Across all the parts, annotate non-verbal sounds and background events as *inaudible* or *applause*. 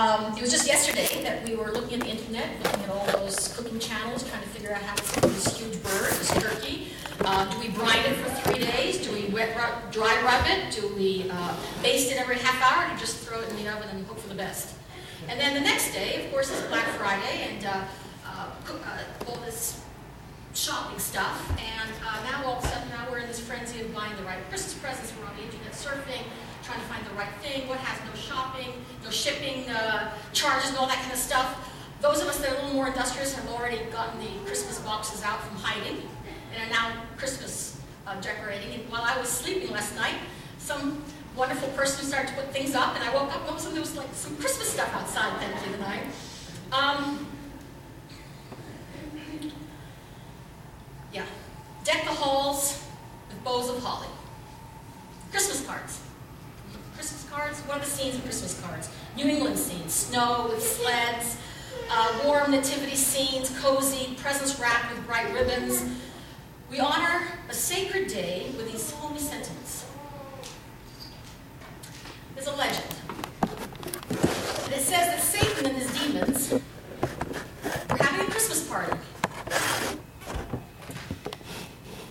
Um, it was just yesterday that we were looking at the internet, looking at all those cooking channels, trying to figure out how to cook this huge bird, this turkey. Uh, do we brine it for three days? Do we wet rub, dry rub it? Do we uh, baste it every half hour? Or just throw it in the oven and hope for the best? And then the next day, of course, is Black Friday, and uh, uh, cook, uh, all this shopping stuff. And uh, now all of a sudden, now we're in this frenzy of buying the right Christmas presents. We're on the internet surfing, trying to find the right thing. What has no shopping, no shipping uh, charges, and all that kind of stuff. Those of us that are a little more industrious have already gotten the Christmas boxes out from hiding and are now Christmas uh, decorating. And while I was sleeping last night, some wonderful person started to put things up, and I woke up and sudden there was like some Christmas stuff outside, thank you, tonight. Um, yeah. Deck the halls with boughs of holly. Christmas cards. Christmas cards? What are the scenes of Christmas cards? New England scenes, snow with sleds, uh, warm nativity scenes, cozy, presents wrapped with bright ribbons. We honor a sacred day with these homey sentiments. There's a legend. And it says that Satan and his demons were having a Christmas party.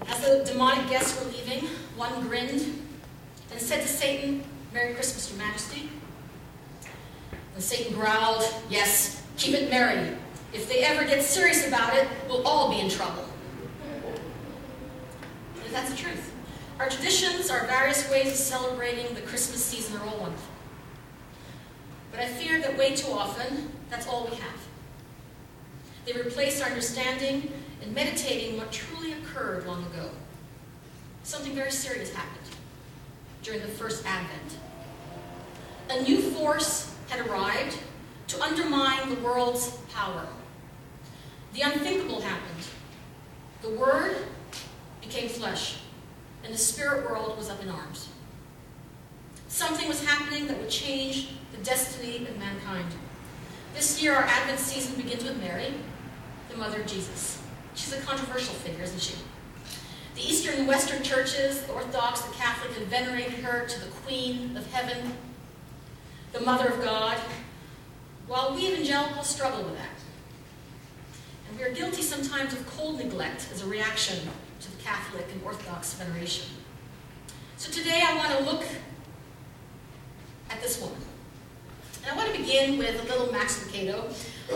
As the demonic guests were leaving, one grinned and said to Satan, Merry Christmas, Your Majesty. And Satan growled, Yes, keep it merry. If they ever get serious about it, we'll all be in trouble. And that's the truth. Our traditions, our various ways of celebrating the Christmas season are all wonderful. But I fear that way too often, that's all we have. They replace our understanding and meditating what truly occurred long ago. Something very serious happened during the first Advent. A new force had arrived to undermine the world's power. The unthinkable happened. The Word became flesh, and the spirit world was up in arms. Something was happening that would change the destiny of mankind. This year, our Advent season begins with Mary, the mother of Jesus. She's a controversial figure, isn't she? The Eastern and Western churches, the Orthodox, the Catholic, have venerated her to the Queen of Heaven, the Mother of God, while we evangelicals struggle with that. And we are guilty sometimes of cold neglect as a reaction to the Catholic and Orthodox veneration. So today I want to look at this woman. And I want to begin with a little Max Lucado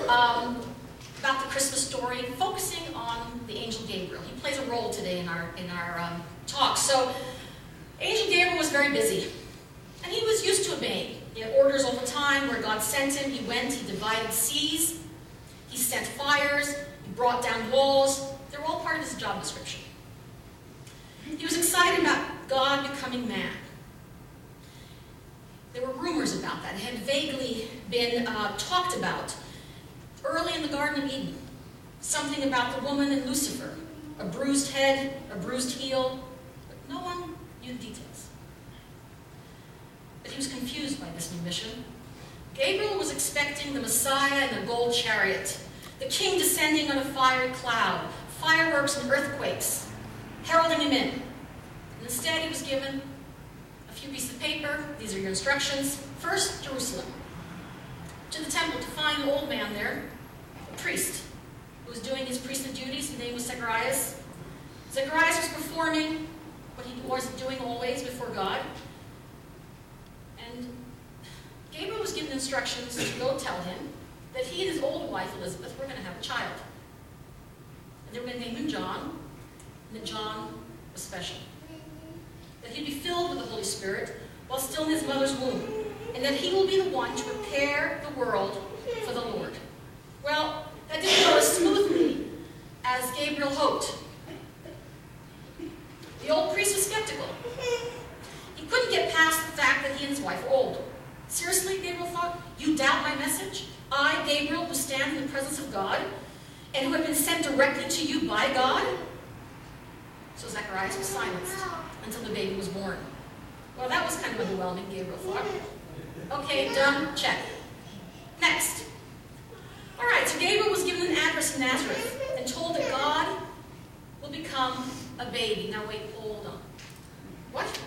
um, about the Christmas story, focusing on the angel Gabriel. He plays a role today in our, in our um, talk. So Angel Gabriel was very busy, and he was used to obeying. He had orders all the time where God sent him. He went, he divided seas, he sent fires, he brought down walls. They were all part of his job description. He was excited about God becoming man. There were rumors about that. It had vaguely been uh, talked about early in the Garden of Eden. Something about the woman and Lucifer, a bruised head, a bruised heel, but no one knew the details. But he was confused by this new mission. Gabriel was expecting the Messiah in a gold chariot, the king descending on a fiery cloud, fireworks and earthquakes, heralding him in. And instead, he was given a few pieces of paper. These are your instructions. First, Jerusalem. To the temple to find the old man there, priest, who was doing his priestly duties. His name was Zacharias. Zacharias was performing what he was doing always before God. And Gabriel was given instructions to go tell him that he and his old wife, Elizabeth, were going to have a child. And they were going to name him John, and that John was special. That he'd be filled with the Holy Spirit while still in his mother's womb, and that he will be the one to prepare the world for the Lord. Well, that didn't go as smoothly as Gabriel hoped. The old priest was skeptical. He couldn't get past the fact that he and his wife were old. Seriously, Gabriel thought, you doubt my message? I, Gabriel, who stand in the presence of God, and who have been sent directly to you by God? So Zacharias was silenced until the baby was born. Well, that was kind of underwhelming, Gabriel thought. Okay, done, check. Next. All right, so Gabriel was given an address in Nazareth and told that God will become a baby. Now wait, hold on. What?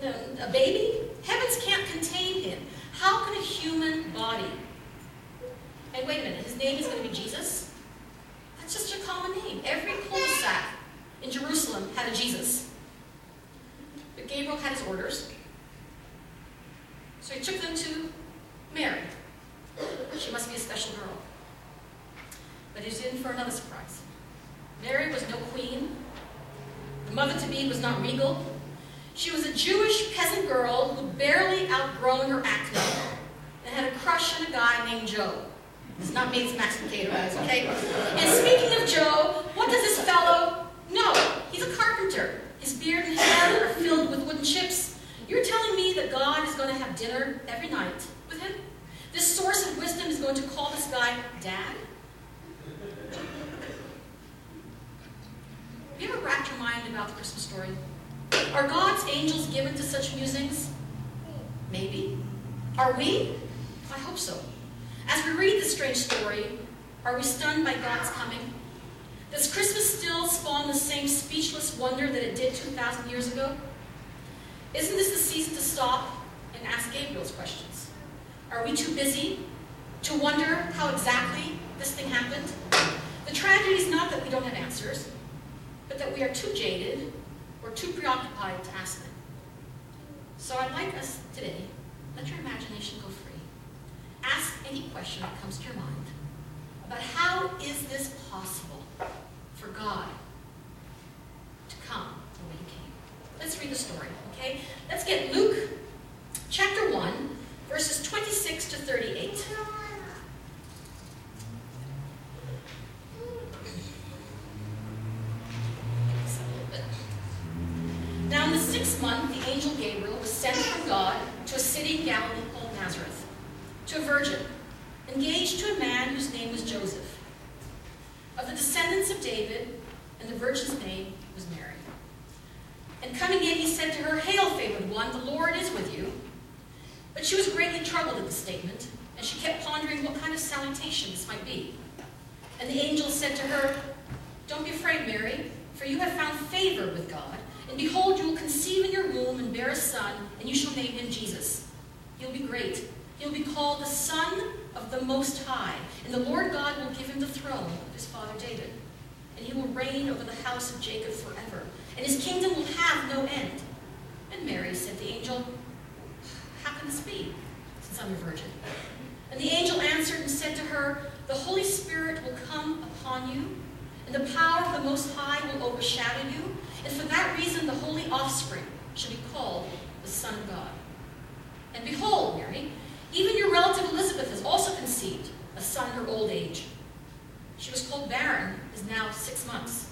No, a baby? Heavens can't contain him. How can a human body. And wait a minute, his name is going to be Jesus? That's just a common name. Every cul-de-sac in Jerusalem had a Jesus. But Gabriel had his orders. So he took them to Mary. She must be a special girl. But he's in for another surprise. Mary was no queen. The mother-to-be was not regal. She was a Jewish peasant girl who barely outgrown her acne and had a crush on a guy named Joe. It's not me, it's Max Potato Eyes, okay? And speaking of Joe, what does this fellow know? He's a carpenter. His beard and hair are filled with wooden chips. You're telling me that God is going to have dinner every night with him? This source of wisdom is going to call this guy Dad? Have you ever wrapped your mind about the Christmas story? Are God's angels given to such musings? Maybe. Are we? I hope so. As we read this strange story, are we stunned by God's coming? Does Christmas still spawn the same speechless wonder that it did 2,000 years ago? Isn't this the season to stop and ask Gabriel's questions? Are we too busy to wonder how exactly this thing happened? The tragedy is not that we don't have answers, but that we are too jaded or too preoccupied to ask them. So I'd like us today, let your imagination go free. Ask any question that comes to your mind about how is this possible for God to come the way he came. Let's read the story, okay? Let's get Luke chapter 1, verses 26 to 38. Now in the sixth month, the angel Gabriel was sent from God to a city in Galilee called Nazareth, to a virgin, engaged to a man whose name was Joseph, of the descendants of David, and the virgin's name was Mary. And coming in, he said to her, Hail, favored one, the Lord is with you. But she was greatly troubled at the statement, and she kept pondering what kind of salutation this might be. And the angel said to her, Don't be afraid, Mary, for you have found favor with God. And behold, you will conceive in your womb and bear a son, and you shall name him Jesus. He'll be great. He'll be called the Son of the Most High, and the Lord God will give him the throne of his father David. And he will reign over the house of Jacob forever, and his kingdom will have no end. And Mary said to the angel, How can this be, since I'm a virgin? And the angel answered and said to her, The Holy Spirit will come upon you, and the power of the Most High will overshadow you, and for that reason the holy offspring shall be called the Son of God. And behold, Mary, even your relative Elizabeth has also conceived a son in her old age. She was called barren, is now six months.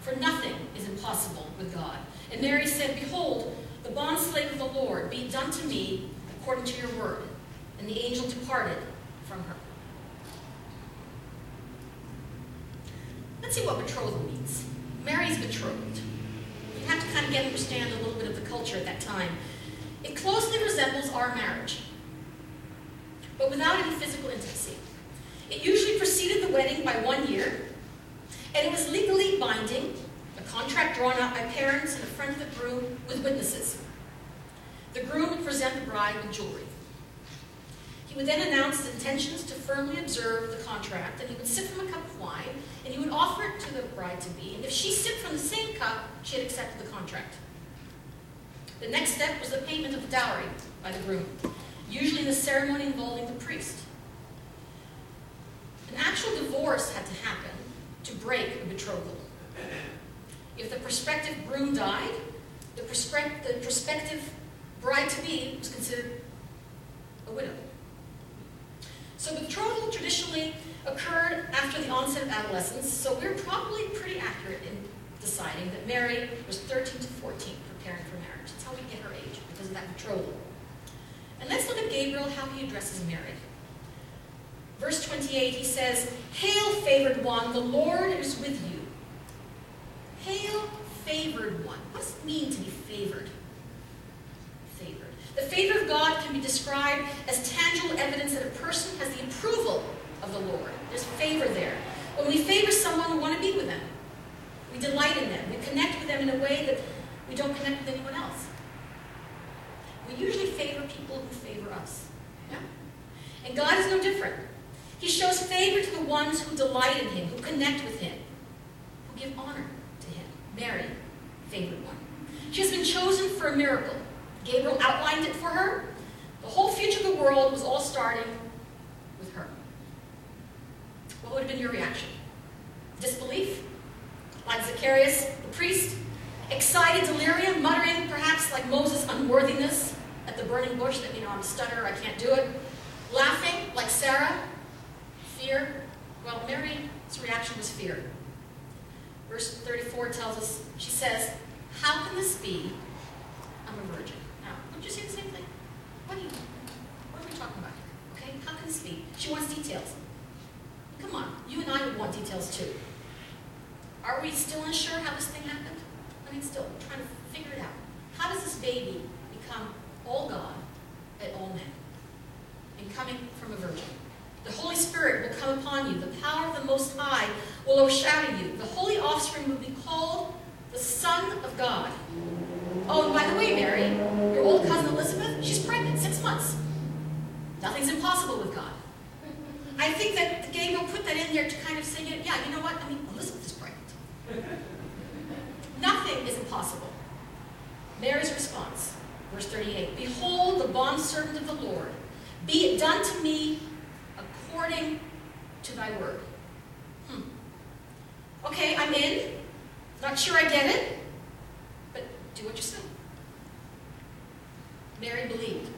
For nothing is impossible with God. And Mary said, Behold, the bondslave of the Lord, be done to me according to your word. And the angel departed from her. Let's see what betrothal means. Mary's betrothed. You have to kind of get understand a little bit of the culture at that time. It closely resembles our marriage, but without any physical intimacy. It usually preceded the wedding by one year, and it was legally binding, a contract drawn out by parents and a friend of the groom with witnesses. The groom would present the bride with jewelry. He would then announce his intentions to firmly observe the contract, and he would sip from a cup of wine, and he would offer it to the bride-to-be, and if she sipped from the same cup, she had accepted the contract. The next step was the payment of the dowry by the groom, usually in the ceremony involving the priest. An actual divorce had to happen to break a betrothal. If the prospective groom died, the, the prospective bride-to-be was considered a widow. So betrothal traditionally occurred after the onset of adolescence, so we're probably pretty accurate in deciding that Mary was 13 to 14 preparing for marriage. That's how we get her age, because of that betrothal. And let's look at Gabriel, how he addresses Mary. Verse 28, he says, Hail, favored one, the Lord is with you. Hail, favored one. What does it mean to be favored? Favored. The favor of God can be described as tangible evidence that a person has the approval of the Lord. There's favor there. When we favor someone, we want to be with them. We delight in them. We connect with them in a way that we don't connect with anyone else. We usually favor people who favor us. Yeah? And God is no different. He shows favor to the ones who delight in him, who connect with him, who give honor to him. Mary, favored one. She has been chosen for a miracle. Gabriel outlined it for her. The whole future of the world was all starting with her. What would have been your reaction? Disbelief? Like Zacharias, the priest? Excited delirium, muttering perhaps like Moses' unworthiness at the burning bush that, you know, I'm a I can't do it. Laughing like Sarah? Fear? Well, Mary's reaction was fear. Verse 34 tells us, she says, How can this be? I'm a virgin. Now, would you say the same thing? What, you, what are we talking about here? Okay, how can this be? She wants details. Come on, you and I would want details too. Are we still unsure how this thing happened? I mean, still trying to figure it out. How does this baby become all God and all men? And coming from a virgin. The Holy Spirit will come upon you. The power of the Most High will overshadow you. The holy offspring will be called the Son of God. Oh, and by the way, Mary, your old cousin Elizabeth, she's pregnant, six months. Nothing's impossible with God. I think that Gabriel put that in there to kind of say, yeah, you know what? I mean, Elizabeth is pregnant. Nothing is impossible. Mary's response, verse 38, Behold the bondservant of the Lord. Be it done to me according to thy word. Hmm. Okay, I'm in. Not sure I get it, but do what you say. Mary believed.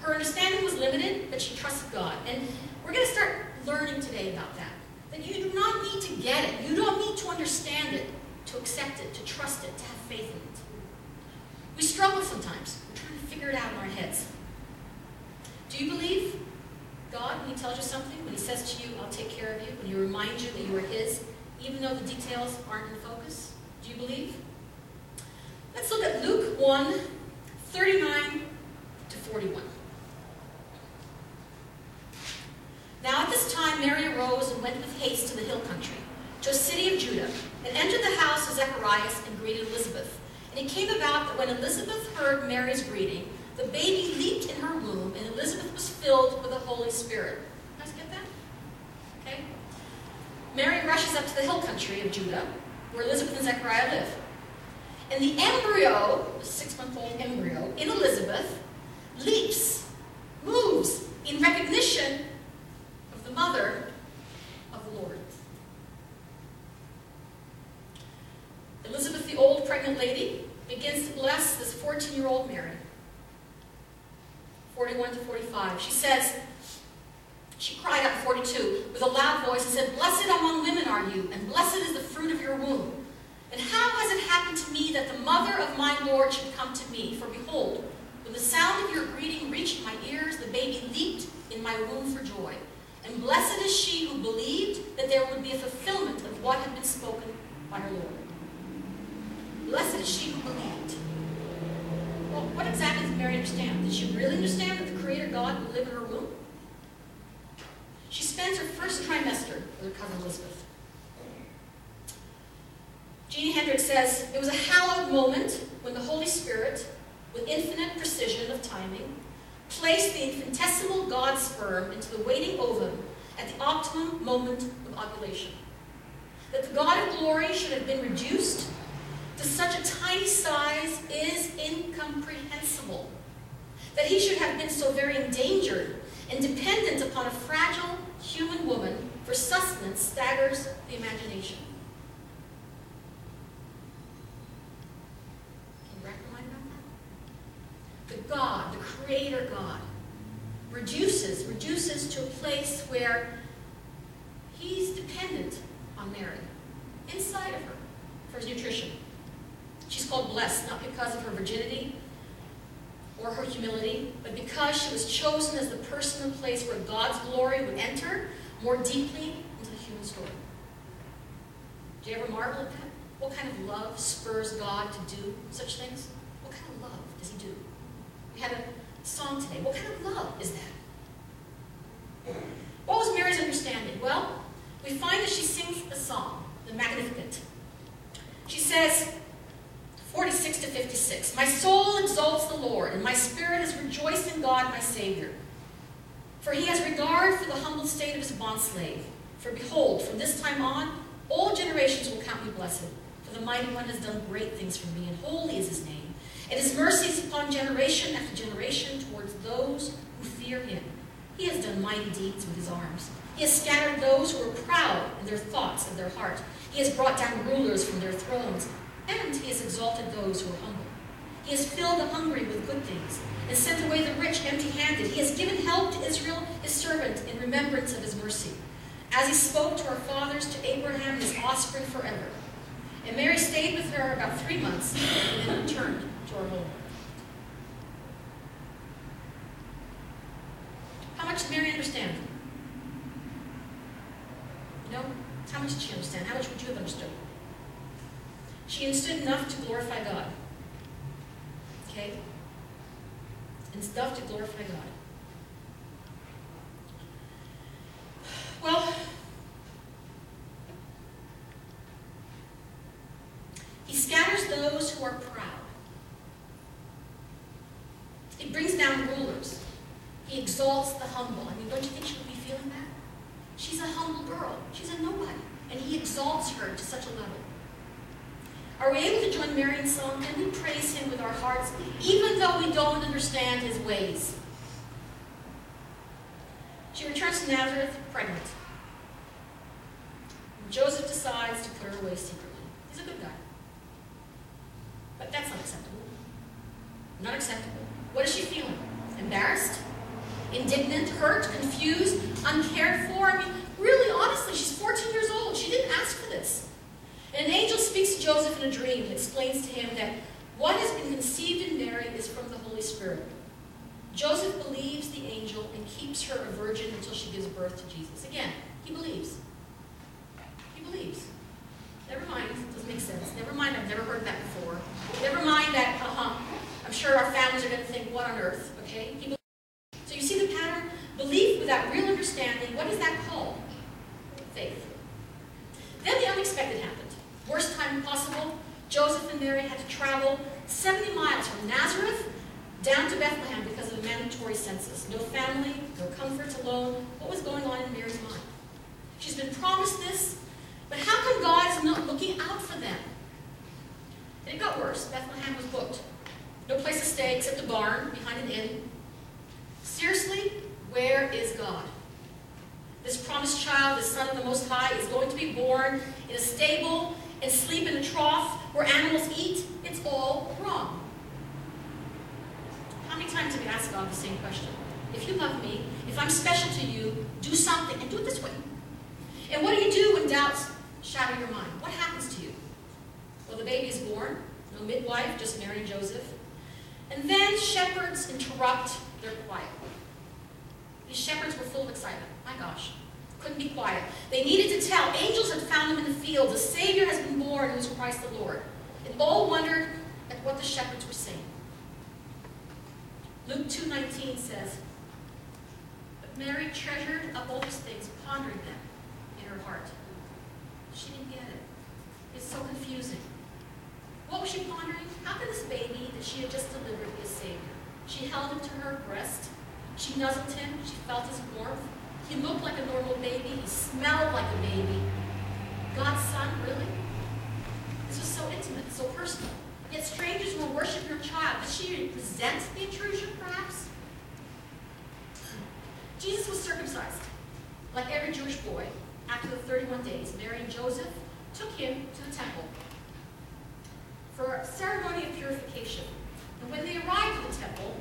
Her understanding was limited, but she trusted God. And we're going to start learning today about that. That you do not need to get it. You don't need to understand it, to accept it, to trust it, to have faith in it. We struggle sometimes. We're trying to figure it out in our heads. Do you believe tells you something? When He says to you, I'll take care of you? When He reminds you that you are His, even though the details aren't in focus? Do you believe? Let's look at Luke 1 39 to 41. Now at this time Mary arose and went with haste to the hill country, to a city of Judah, and entered the house of Zacharias and greeted Elizabeth. And it came about that when Elizabeth heard Mary's greeting, the baby leaped in her womb, and Elizabeth was filled with the Holy Spirit. You guys get that? Okay? Mary rushes up to the hill country of Judah, where Elizabeth and Zechariah live. And the embryo, the six-month-old embryo, in Elizabeth, leaps, moves in recognition of the mother of the Lord. Elizabeth, the old pregnant lady, begins to bless this 14-year-old Mary. 41 to 45. She says, she cried out 42 with a loud voice and said, Blessed among women are you, and blessed is the fruit of your womb. And how has it happened to me that the mother of my Lord should come to me? For behold, when the sound of your greeting reached my ears, the baby leaped in my womb for joy. And blessed is she who believed that there would be a fulfillment of what had been spoken by her Lord. Blessed is she who believed. What exactly did Mary understand? Did she really understand that the Creator God would live in her womb? She spends her first trimester with her cousin Elizabeth. Jeannie Hendricks says, It was a hallowed moment when the Holy Spirit, with infinite precision of timing, placed the infinitesimal God sperm into the waiting ovum at the optimum moment of ovulation. That the God of glory should have been reduced to such a tiny size is incomprehensible. That he should have been so very endangered and dependent upon a fragile human woman for sustenance staggers the imagination. Can you that? The God, the Creator God, reduces, reduces to a place where he's dependent on Mary, inside of her, for his nutrition. Called blessed, not because of her virginity or her humility, but because she was chosen as the person and place where God's glory would enter more deeply into the human story. Do you ever marvel at that? What kind of love spurs God to do such things? What kind of love does he do? We had a song today. What kind of love is that? What was Mary's understanding? Well, we find that she sings a song, the Magnificat. She says, 46 to 56. My soul exalts the Lord, and my spirit has rejoiced in God my Savior. For he has regard for the humble state of his bondslave. For behold, from this time on, all generations will count me blessed. For the mighty one has done great things for me, and holy is his name. And his mercies upon generation after generation towards those who fear him. He has done mighty deeds with his arms. He has scattered those who are proud in their thoughts of their heart. He has brought down rulers from their thrones, and he has exalted those who are humble. He has filled the hungry with good things, and sent away the rich empty-handed. He has given help to Israel, his servant, in remembrance of his mercy, as he spoke to our fathers, to Abraham his offspring forever. And Mary stayed with her about three months, and then returned to her home. How much did Mary understand? No? how much did she understand? How much would you have understood? She understood enough to glorify God. Okay? And stuff to glorify God. Well, he scatters those who are proud. He brings down rulers. He exalts the humble. I mean, don't you think she would be feeling that? She's a humble girl. She's a nobody. And he exalts her to such a level. Are we able to join Mary in song? We praise him with our hearts, even though we don't understand his ways? She returns to Nazareth pregnant. Joseph decides to put her away. He's a good guy. But that's not acceptable. Not acceptable. What is she feeling? Embarrassed? Indignant? Hurt? Confused? Uncared for? I mean, really, honestly, she's 14 years old. She didn't ask for this. And an angel speaks to Joseph in a dream and explains to him that what has been conceived in Mary is from the Holy Spirit. Joseph believes the angel and keeps her a virgin until she gives birth to Jesus. Again, he believes. He believes. Never mind, it doesn't make sense. Never mind, I've never heard that before. Never mind that, uh-huh. I'm sure our families are going to think, what on earth, okay? He so you see the pattern? Belief without real understanding, what is that called? Faith. Then the unexpected happened. Worst time possible, Joseph and Mary had to travel 70 miles from Nazareth down to Bethlehem because of the mandatory census. No family, no comforts alone. What was going on in Mary's mind? She's been promised this, but how come God not looking out for them? And it got worse. Bethlehem was booked. No place to stay except a barn behind an inn. Seriously, where is God? This promised child, the son of the Most High, is going to be born in a stable and sleep in a trough where animals eat. It's all wrong. How many times have you asked God the same question? If you love me, if I'm special to you, do something and do it this way. And what do you do when doubts shatter your mind? What happens to you? Well, the baby is born, no midwife, just Mary and Joseph. And then shepherds interrupt their quiet. These shepherds were full of excitement. My gosh, couldn't be quiet. They needed to tell. Angels had found them in the field. The Savior has been born, who is Christ the Lord. And all wondered at what the shepherds were saying. Luke 2.19 says, But Mary treasured up all these things, pondering them in her heart. She didn't get it. It's so confusing. What was she pondering? How could this baby that she had just delivered be a Savior? She held him to her breast. She nuzzled him. She felt his warmth. He looked like a normal baby. He smelled like a baby. God's son, really? This was so intimate, so personal. Yet strangers will worship your child. Did she resent the intrusion, perhaps? Jesus was circumcised. Like every Jewish boy, after the 31 days, Mary and Joseph took him to the temple for a ceremony of purification. And when they arrived at the temple,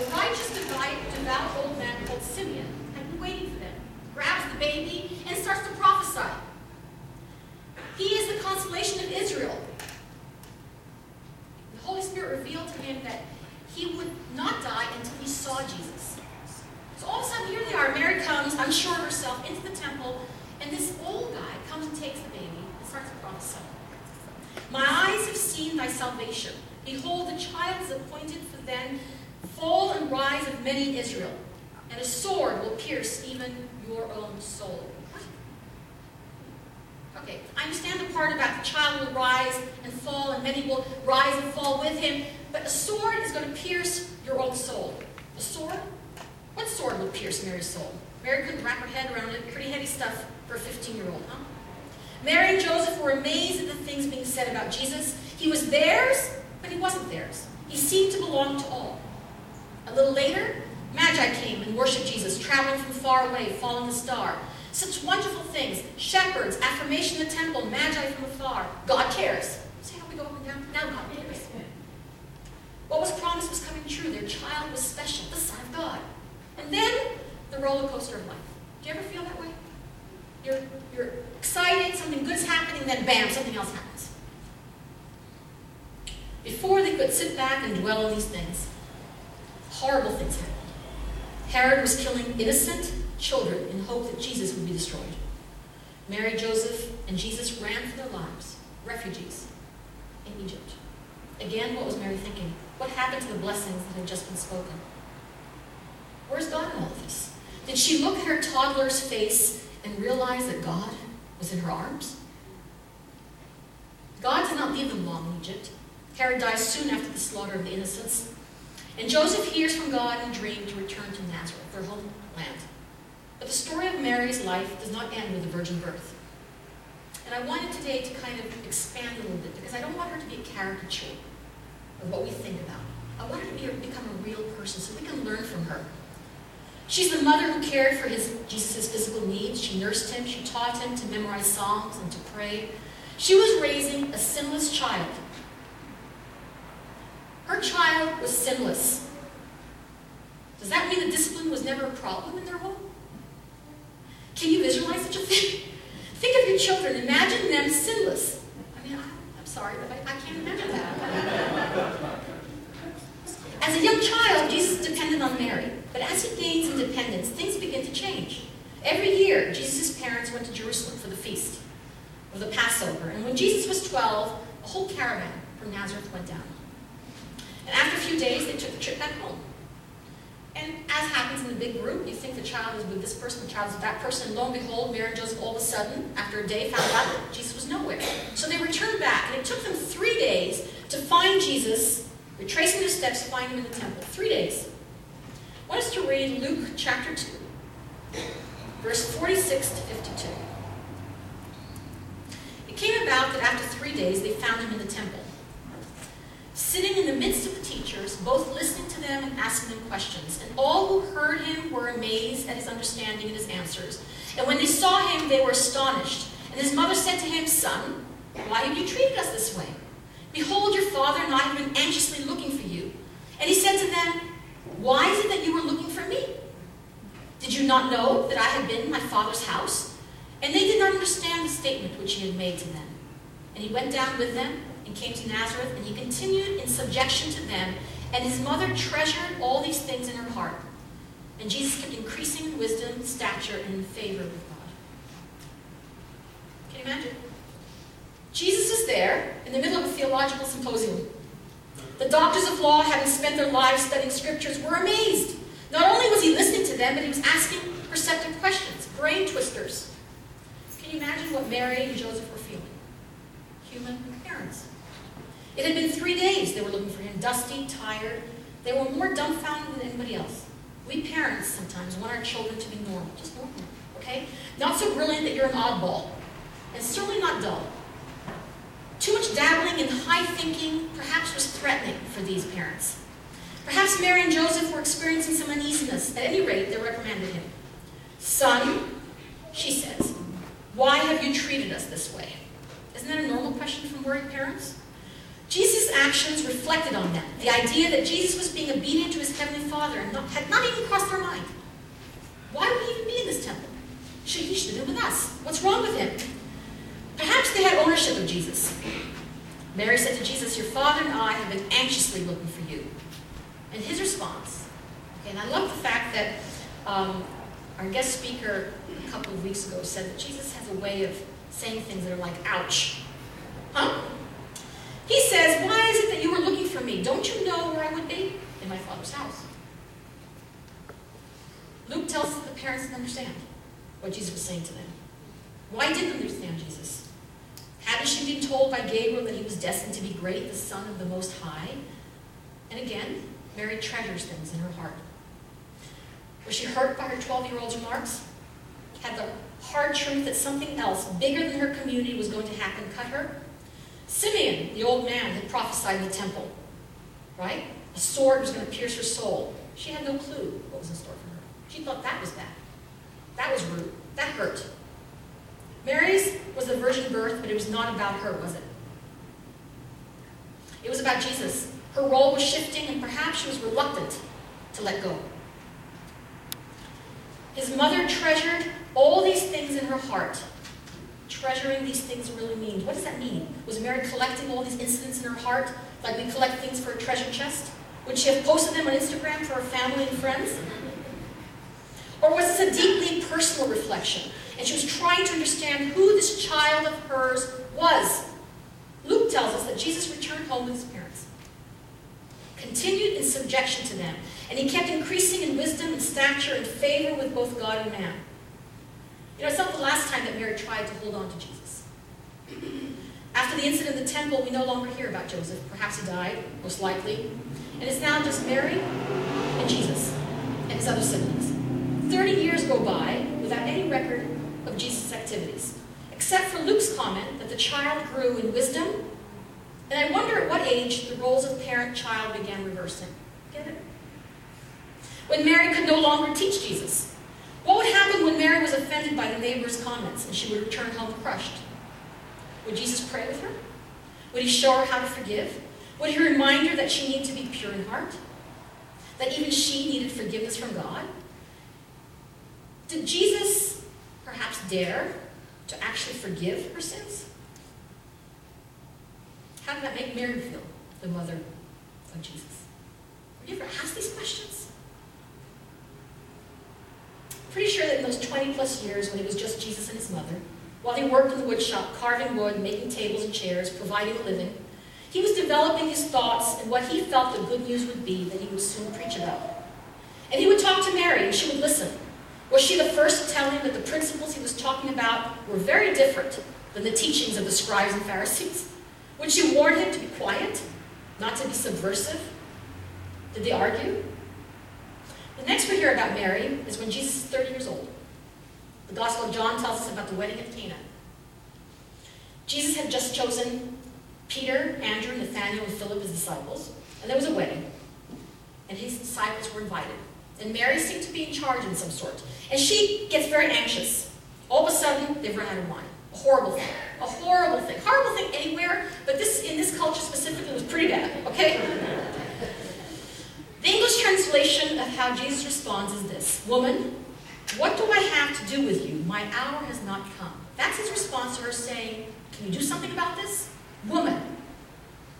a righteous, devout old man called Simeon waiting for them, grabs the baby, and starts to prophesy. He is the consolation of Israel. The Holy Spirit revealed to him that he would not die until he saw Jesus. So all of a sudden, here they are. Mary comes, unsure of herself, into the temple, and this old guy comes and takes the baby and starts to prophesy. My eyes have seen thy salvation. Behold, the child is appointed for then fall and rise of many Israel, and a sword will pierce even your own soul. Okay, I understand the part about the child will rise and fall, and many will rise and fall with him, but a sword is going to pierce your own soul. A sword? What sword would pierce Mary's soul? Mary couldn't wrap her head around it. Pretty heavy stuff for a 15-year-old, huh? Mary and Joseph were amazed at the things being said about Jesus. He was theirs, but he wasn't theirs. He seemed to belong to all. A little later, Magi came and worshiped Jesus, traveling from far away, following the star. Such wonderful things. Shepherds, affirmation in the temple, Magi from afar. God cares. See how we go up and down? Now God cares. What was promised was coming true. Their child was special, the Son of God. And then the roller coaster of life. Do you ever feel that way? You're, you're excited, something good's happening, then bam, something else happens. Before they could sit back and dwell on these things, horrible things happened. Herod was killing innocent children in hope that Jesus would be destroyed. Mary, Joseph, and Jesus ran for their lives, refugees in Egypt. Again, what was Mary thinking? What happened to the blessings that had just been spoken? Where's God in all of this? Did she look at her toddler's face and realize that God was in her arms? God did not leave them long in Egypt. Herod dies soon after the slaughter of the innocents. And Joseph hears from God in a dream to return to Nazareth, their homeland. But the story of Mary's life does not end with the virgin birth. And I wanted today to kind of expand a little bit because I don't want her to be a caricature of what we think about. I want her to be, become a real person so we can learn from her. She's the mother who cared for his, Jesus' physical needs. She nursed him. She taught him to memorize songs and to pray. She was raising a sinless child. Her child was sinless. Does that mean that discipline was never a problem in their home? Can you visualize such a thing? Think of your children. Imagine them sinless. I mean, I, am sorry, but I, I can't imagine that. As a young child, Jesus depended on Mary. But as he gains independence, things begin to change. Every year, Jesus' parents went to Jerusalem for the feast of the Passover. And when Jesus was 12, a whole caravan from Nazareth went down. And after a few days, they took the trip back home. And as happens in the big group, you think the child is with this person, the child is with that person, and lo and behold, Mary and Joseph all of a sudden, after a day, found out that Jesus was nowhere. So they returned back, and it took them three days to find Jesus, retracing their steps, to find him in the temple. Three days. I want us to read Luke chapter 2, verse 46 to 52. It came about that after three days they found him in the temple, sitting in the midst of the teachers, both listening to them and asking them questions. And all who heard him were amazed at his understanding and his answers. And when they saw him, they were astonished. And his mother said to him, Son, why have you treated us this way? Behold, your father and I have been anxiously looking for you. And he said to them, Why is it that you were looking for me? Did you not know that I had been in my father's house? And they did not understand the statement which he had made to them. And he went down with them came to Nazareth, and he continued in subjection to them. And his mother treasured all these things in her heart. And Jesus kept increasing in wisdom, stature, and favor with God. Can you imagine? Jesus is there in the middle of a theological symposium. The doctors of law, having spent their lives studying scriptures, were amazed. Not only was he listening to them, but he was asking perceptive questions, brain twisters. Can you imagine what Mary and Joseph were feeling? Human parents. It had been three days they were looking for him, dusty, tired. They were more dumbfounded than anybody else. We parents sometimes want our children to be normal, just normal, okay? Not so brilliant that you're an oddball, and certainly not dull. Too much dabbling in high thinking perhaps was threatening for these parents. Perhaps Mary and Joseph were experiencing some uneasiness. At any rate, they reprimanded him. Son, she says, why have you treated us this way? Isn't that a normal question from worried parents? Jesus' actions reflected on that. The idea that Jesus was being obedient to his heavenly Father and not, had not even crossed their mind. Why would he even be in this temple? Should, he should have been with us. What's wrong with him? Perhaps they had ownership of Jesus. Mary said to Jesus, Your father and I have been anxiously looking for you. And his response, okay, and I love the fact that um, our guest speaker a couple of weeks ago said that Jesus has a way of saying things that are like, ouch. Huh? He says, Why is it that you were looking for me? Don't you know where I would be? In my father's house. Luke tells that the parents didn't understand what Jesus was saying to them. Why didn't they understand Jesus? Hadn't she been told by Gabriel that he was destined to be great, the Son of the Most High? And again, Mary treasures things in her heart. Was she hurt by her 12 year old's remarks? Had the hard truth that something else, bigger than her community, was going to happen cut her? Simeon, the old man, had prophesied in the temple, right? A sword was going to pierce her soul. She had no clue what was in store for her. She thought that was bad. That was rude. That hurt. Mary's was a virgin birth, but it was not about her, was it? It was about Jesus. Her role was shifting, and perhaps she was reluctant to let go. His mother treasured all these things in her heart. Treasuring these things really means. What does that mean? Was Mary collecting all these incidents in her heart like we collect things for a treasure chest? Would she have posted them on Instagram for her family and friends? Or was this a deeply personal reflection? And she was trying to understand who this child of hers was. Luke tells us that Jesus returned home with his parents, continued in subjection to them, and he kept increasing in wisdom and stature and favor with both God and man. You know, it's not the last time that Mary tried to hold on to Jesus. After the incident in the temple, we no longer hear about Joseph. Perhaps he died, most likely. And it's now just Mary and Jesus and his other siblings. Thirty years go by without any record of Jesus' activities, except for Luke's comment that the child grew in wisdom. And I wonder at what age the roles of parent-child began reversing. Get it? When Mary could no longer teach Jesus, what would happen when Mary was offended by the neighbor's comments and she would return home crushed? Would Jesus pray with her? Would he show her how to forgive? Would he remind her that she needed to be pure in heart? That even she needed forgiveness from God? Did Jesus perhaps dare to actually forgive her sins? How did that make Mary feel, the mother of Jesus? Have you ever asked these questions? Pretty sure that in those 20 plus years when it was just Jesus and his mother, while he worked in the wood shop, carving wood, making tables and chairs, providing a living, he was developing his thoughts and what he felt the good news would be that he would soon preach about. And he would talk to Mary and she would listen. Was she the first to tell him that the principles he was talking about were very different than the teachings of the scribes and Pharisees? Would she warn him to be quiet, not to be subversive? Did they argue? The next we hear about Mary is when Jesus is 30 years old. The Gospel of John tells us about the wedding at Cana. Jesus had just chosen Peter, Andrew, Nathaniel, and Philip as disciples, and there was a wedding. And his disciples were invited. And Mary seemed to be in charge in some sort. And she gets very anxious. All of a sudden, they've run out of wine. A horrible thing. A horrible thing. Horrible thing anywhere, but this in this culture specifically was pretty bad, okay? The English translation of how Jesus responds is this Woman, what do I have to do with you? My hour has not come. That's his response to her saying, Can you do something about this? Woman,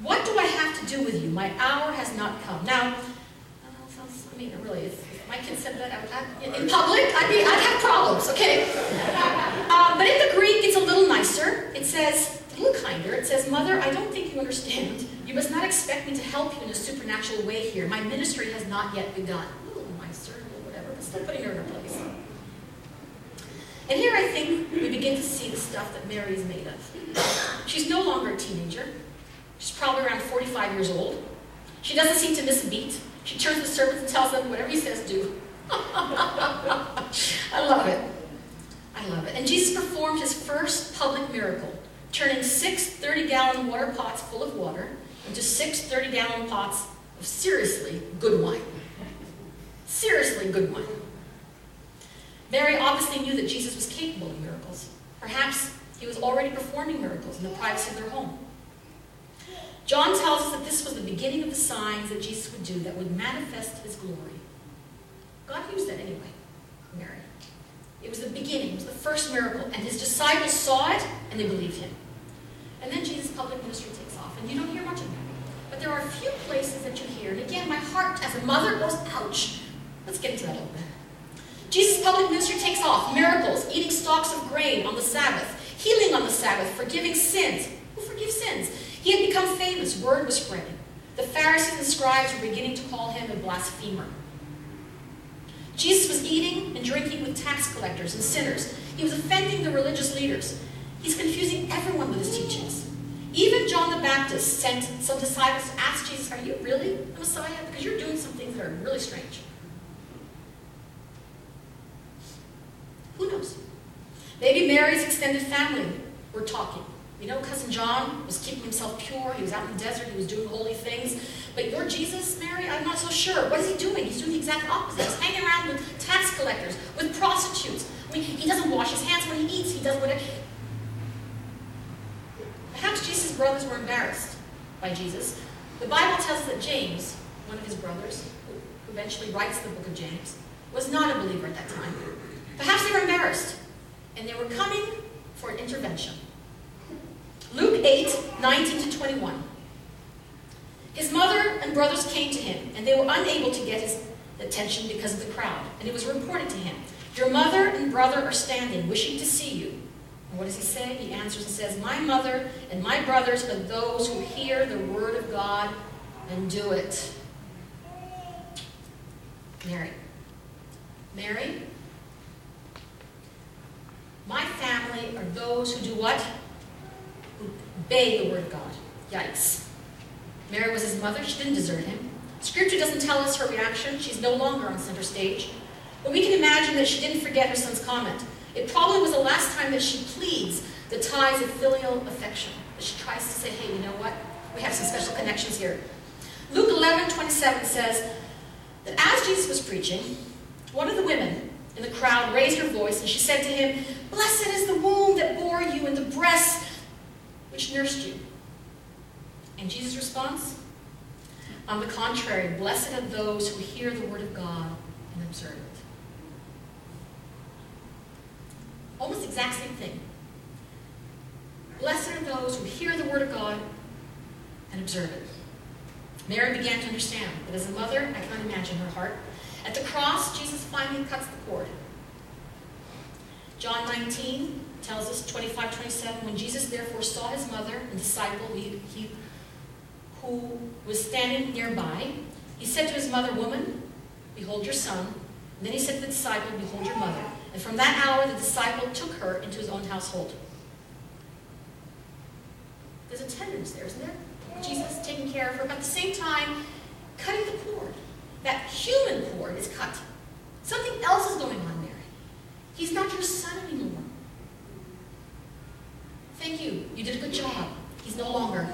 what do I have to do with you? My hour has not come. Now, I mean, it really, if my kid said that I, in public, I'd, be, I'd have problems, okay? Uh, but in the Greek, it's a little nicer. It says, a little kinder. It says, Mother, I don't think you understand. You must not expect me to help you in a supernatural way here. My ministry has not yet begun. Ooh, my servant, whatever, but still putting her in her place. And here I think we begin to see the stuff that Mary is made of. She's no longer a teenager. She's probably around 45 years old. She doesn't seem to miss a beat. She turns to the servants and tells them whatever he says, do. *laughs* I love it. I love it. And Jesus performed his first public miracle, turning six 30 gallon water pots full of water into six 30 gallon pots of seriously good wine. Seriously good wine. Mary obviously knew that Jesus was capable of miracles. Perhaps he was already performing miracles in the privacy of their home. John tells us that this was the beginning of the signs that Jesus would do that would manifest his glory. God used that anyway, Mary. It was the beginning, it was the first miracle, and his disciples saw it and they believed him. And then Jesus' public ministry takes off, and you don't hear much of that. But there are a few places that you hear, and again, my heart as a mother goes, ouch. Let's get into that a little bit. Jesus' public ministry takes off. Miracles, eating stalks of grain on the Sabbath, healing on the Sabbath, forgiving sins. Who forgives sins? He had become famous. Word was spreading. The Pharisees and scribes were beginning to call him a blasphemer. Jesus was eating and drinking with tax collectors and sinners. He was offending the religious leaders. He's confusing everyone with his teachings. Even John the Baptist sent some disciples to ask Jesus, Are you really the Messiah? Because you're doing some things that are really strange. Who knows? Maybe Mary's extended family were talking. You know, cousin John was keeping himself pure. He was out in the desert. He was doing holy things. But your Jesus, Mary, I'm not so sure. What is he doing? He's doing the exact opposite. He's hanging around with tax collectors, with prostitutes. I mean, he doesn't wash his hands when he eats. He does whatever. Perhaps Jesus' brothers were embarrassed by Jesus. The Bible tells us that James, one of his brothers, who eventually writes the book of James, was not a believer at that time. Perhaps they were embarrassed, and they were coming for an intervention. Luke 8, 19 to 21. His mother and brothers came to him, and they were unable to get his attention because of the crowd. And it was reported to him, Your mother and brother are standing, wishing to see you. What does he say? He answers and says, My mother and my brothers are those who hear the word of God and do it. Mary. Mary, my family are those who do what? Who obey the word of God. Yikes. Mary was his mother. She didn't desert him. Scripture doesn't tell us her reaction. She's no longer on center stage. But we can imagine that she didn't forget her son's comment. It probably was the last time that she pleads the ties of filial affection. That she tries to say, hey, you know what? We have some special connections here. Luke 11, 27 says that as Jesus was preaching, one of the women in the crowd raised her voice and she said to him, Blessed is the womb that bore you and the breast which nursed you. And Jesus' response? On the contrary, blessed are those who hear the word of God and observe it. Almost exact same thing. Blessed are those who hear the word of God and observe it. Mary began to understand, but as a mother, I can't imagine her heart. At the cross, Jesus finally cuts the cord. John 19 tells us, 25, 27, when Jesus therefore saw his mother and disciple he, he, who was standing nearby, he said to his mother, Woman, behold your son. And then he said to the disciple, Behold your mother. And from that hour, the disciple took her into his own household. There's a tenderness there, isn't there? Jesus taking care of her, but at the same time, cutting the cord. That human cord is cut. Something else is going on, Mary. He's not your son anymore. Thank you. You did a good job. He's no longer.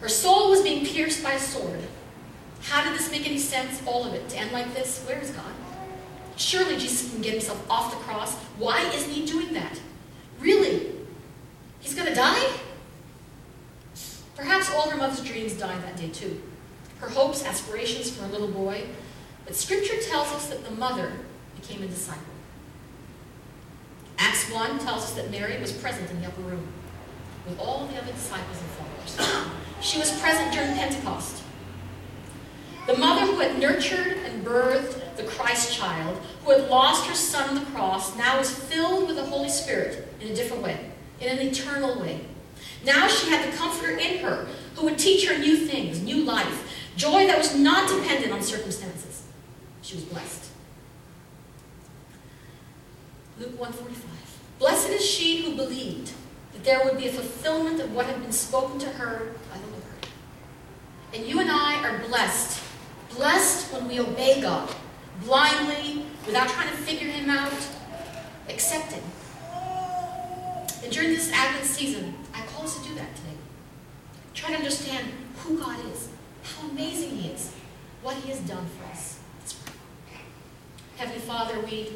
Her soul was being pierced by a sword. How did this make any sense? All of it. To end like this? Where is God? Surely Jesus can get himself off the cross. Why isn't he doing that? Really? He's going to die? Perhaps all her mother's dreams died that day too. Her hopes, aspirations for a little boy. But scripture tells us that the mother became a disciple. Acts 1 tells us that Mary was present in the upper room with all the other disciples and followers. She was present during Pentecost. The mother who had nurtured and birthed the Christ child, who had lost her son on the cross, now was filled with the Holy Spirit in a different way, in an eternal way. Now she had the Comforter in her, who would teach her new things, new life, joy that was not dependent on circumstances. She was blessed. Luke 145. Blessed is she who believed that there would be a fulfillment of what had been spoken to her by the Lord. And you and I are blessed. Blessed when we obey God, blindly, without trying to figure him out, accepting. And during this Advent season, I call us to do that today. Try to understand who God is, how amazing he is, what he has done for us. Heavenly Father, we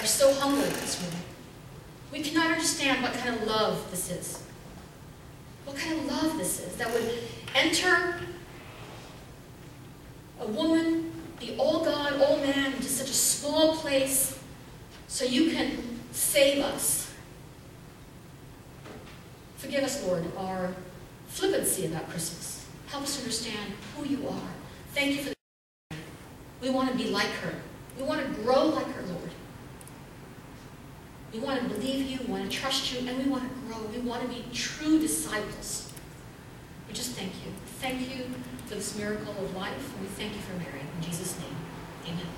are so humble this morning. We cannot understand what kind of love this is. What kind of love this is that would enter a woman, the all God, all man, into such a small place so you can save us. Forgive us, Lord, our flippancy about Christmas. Help us understand who you are. Thank you for the We want to be like her. We want to grow like her, Lord. We want to believe you, we want to trust you, and we want to grow. We want to be true disciples. We just thank you. Thank you for this miracle of life, we thank you for Mary. In Jesus' name, amen.